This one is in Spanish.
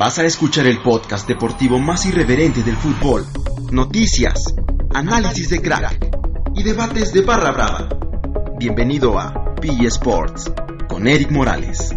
Vas a escuchar el podcast deportivo más irreverente del fútbol. Noticias, análisis de crack y debates de barra brava. Bienvenido a P Sports con Eric Morales.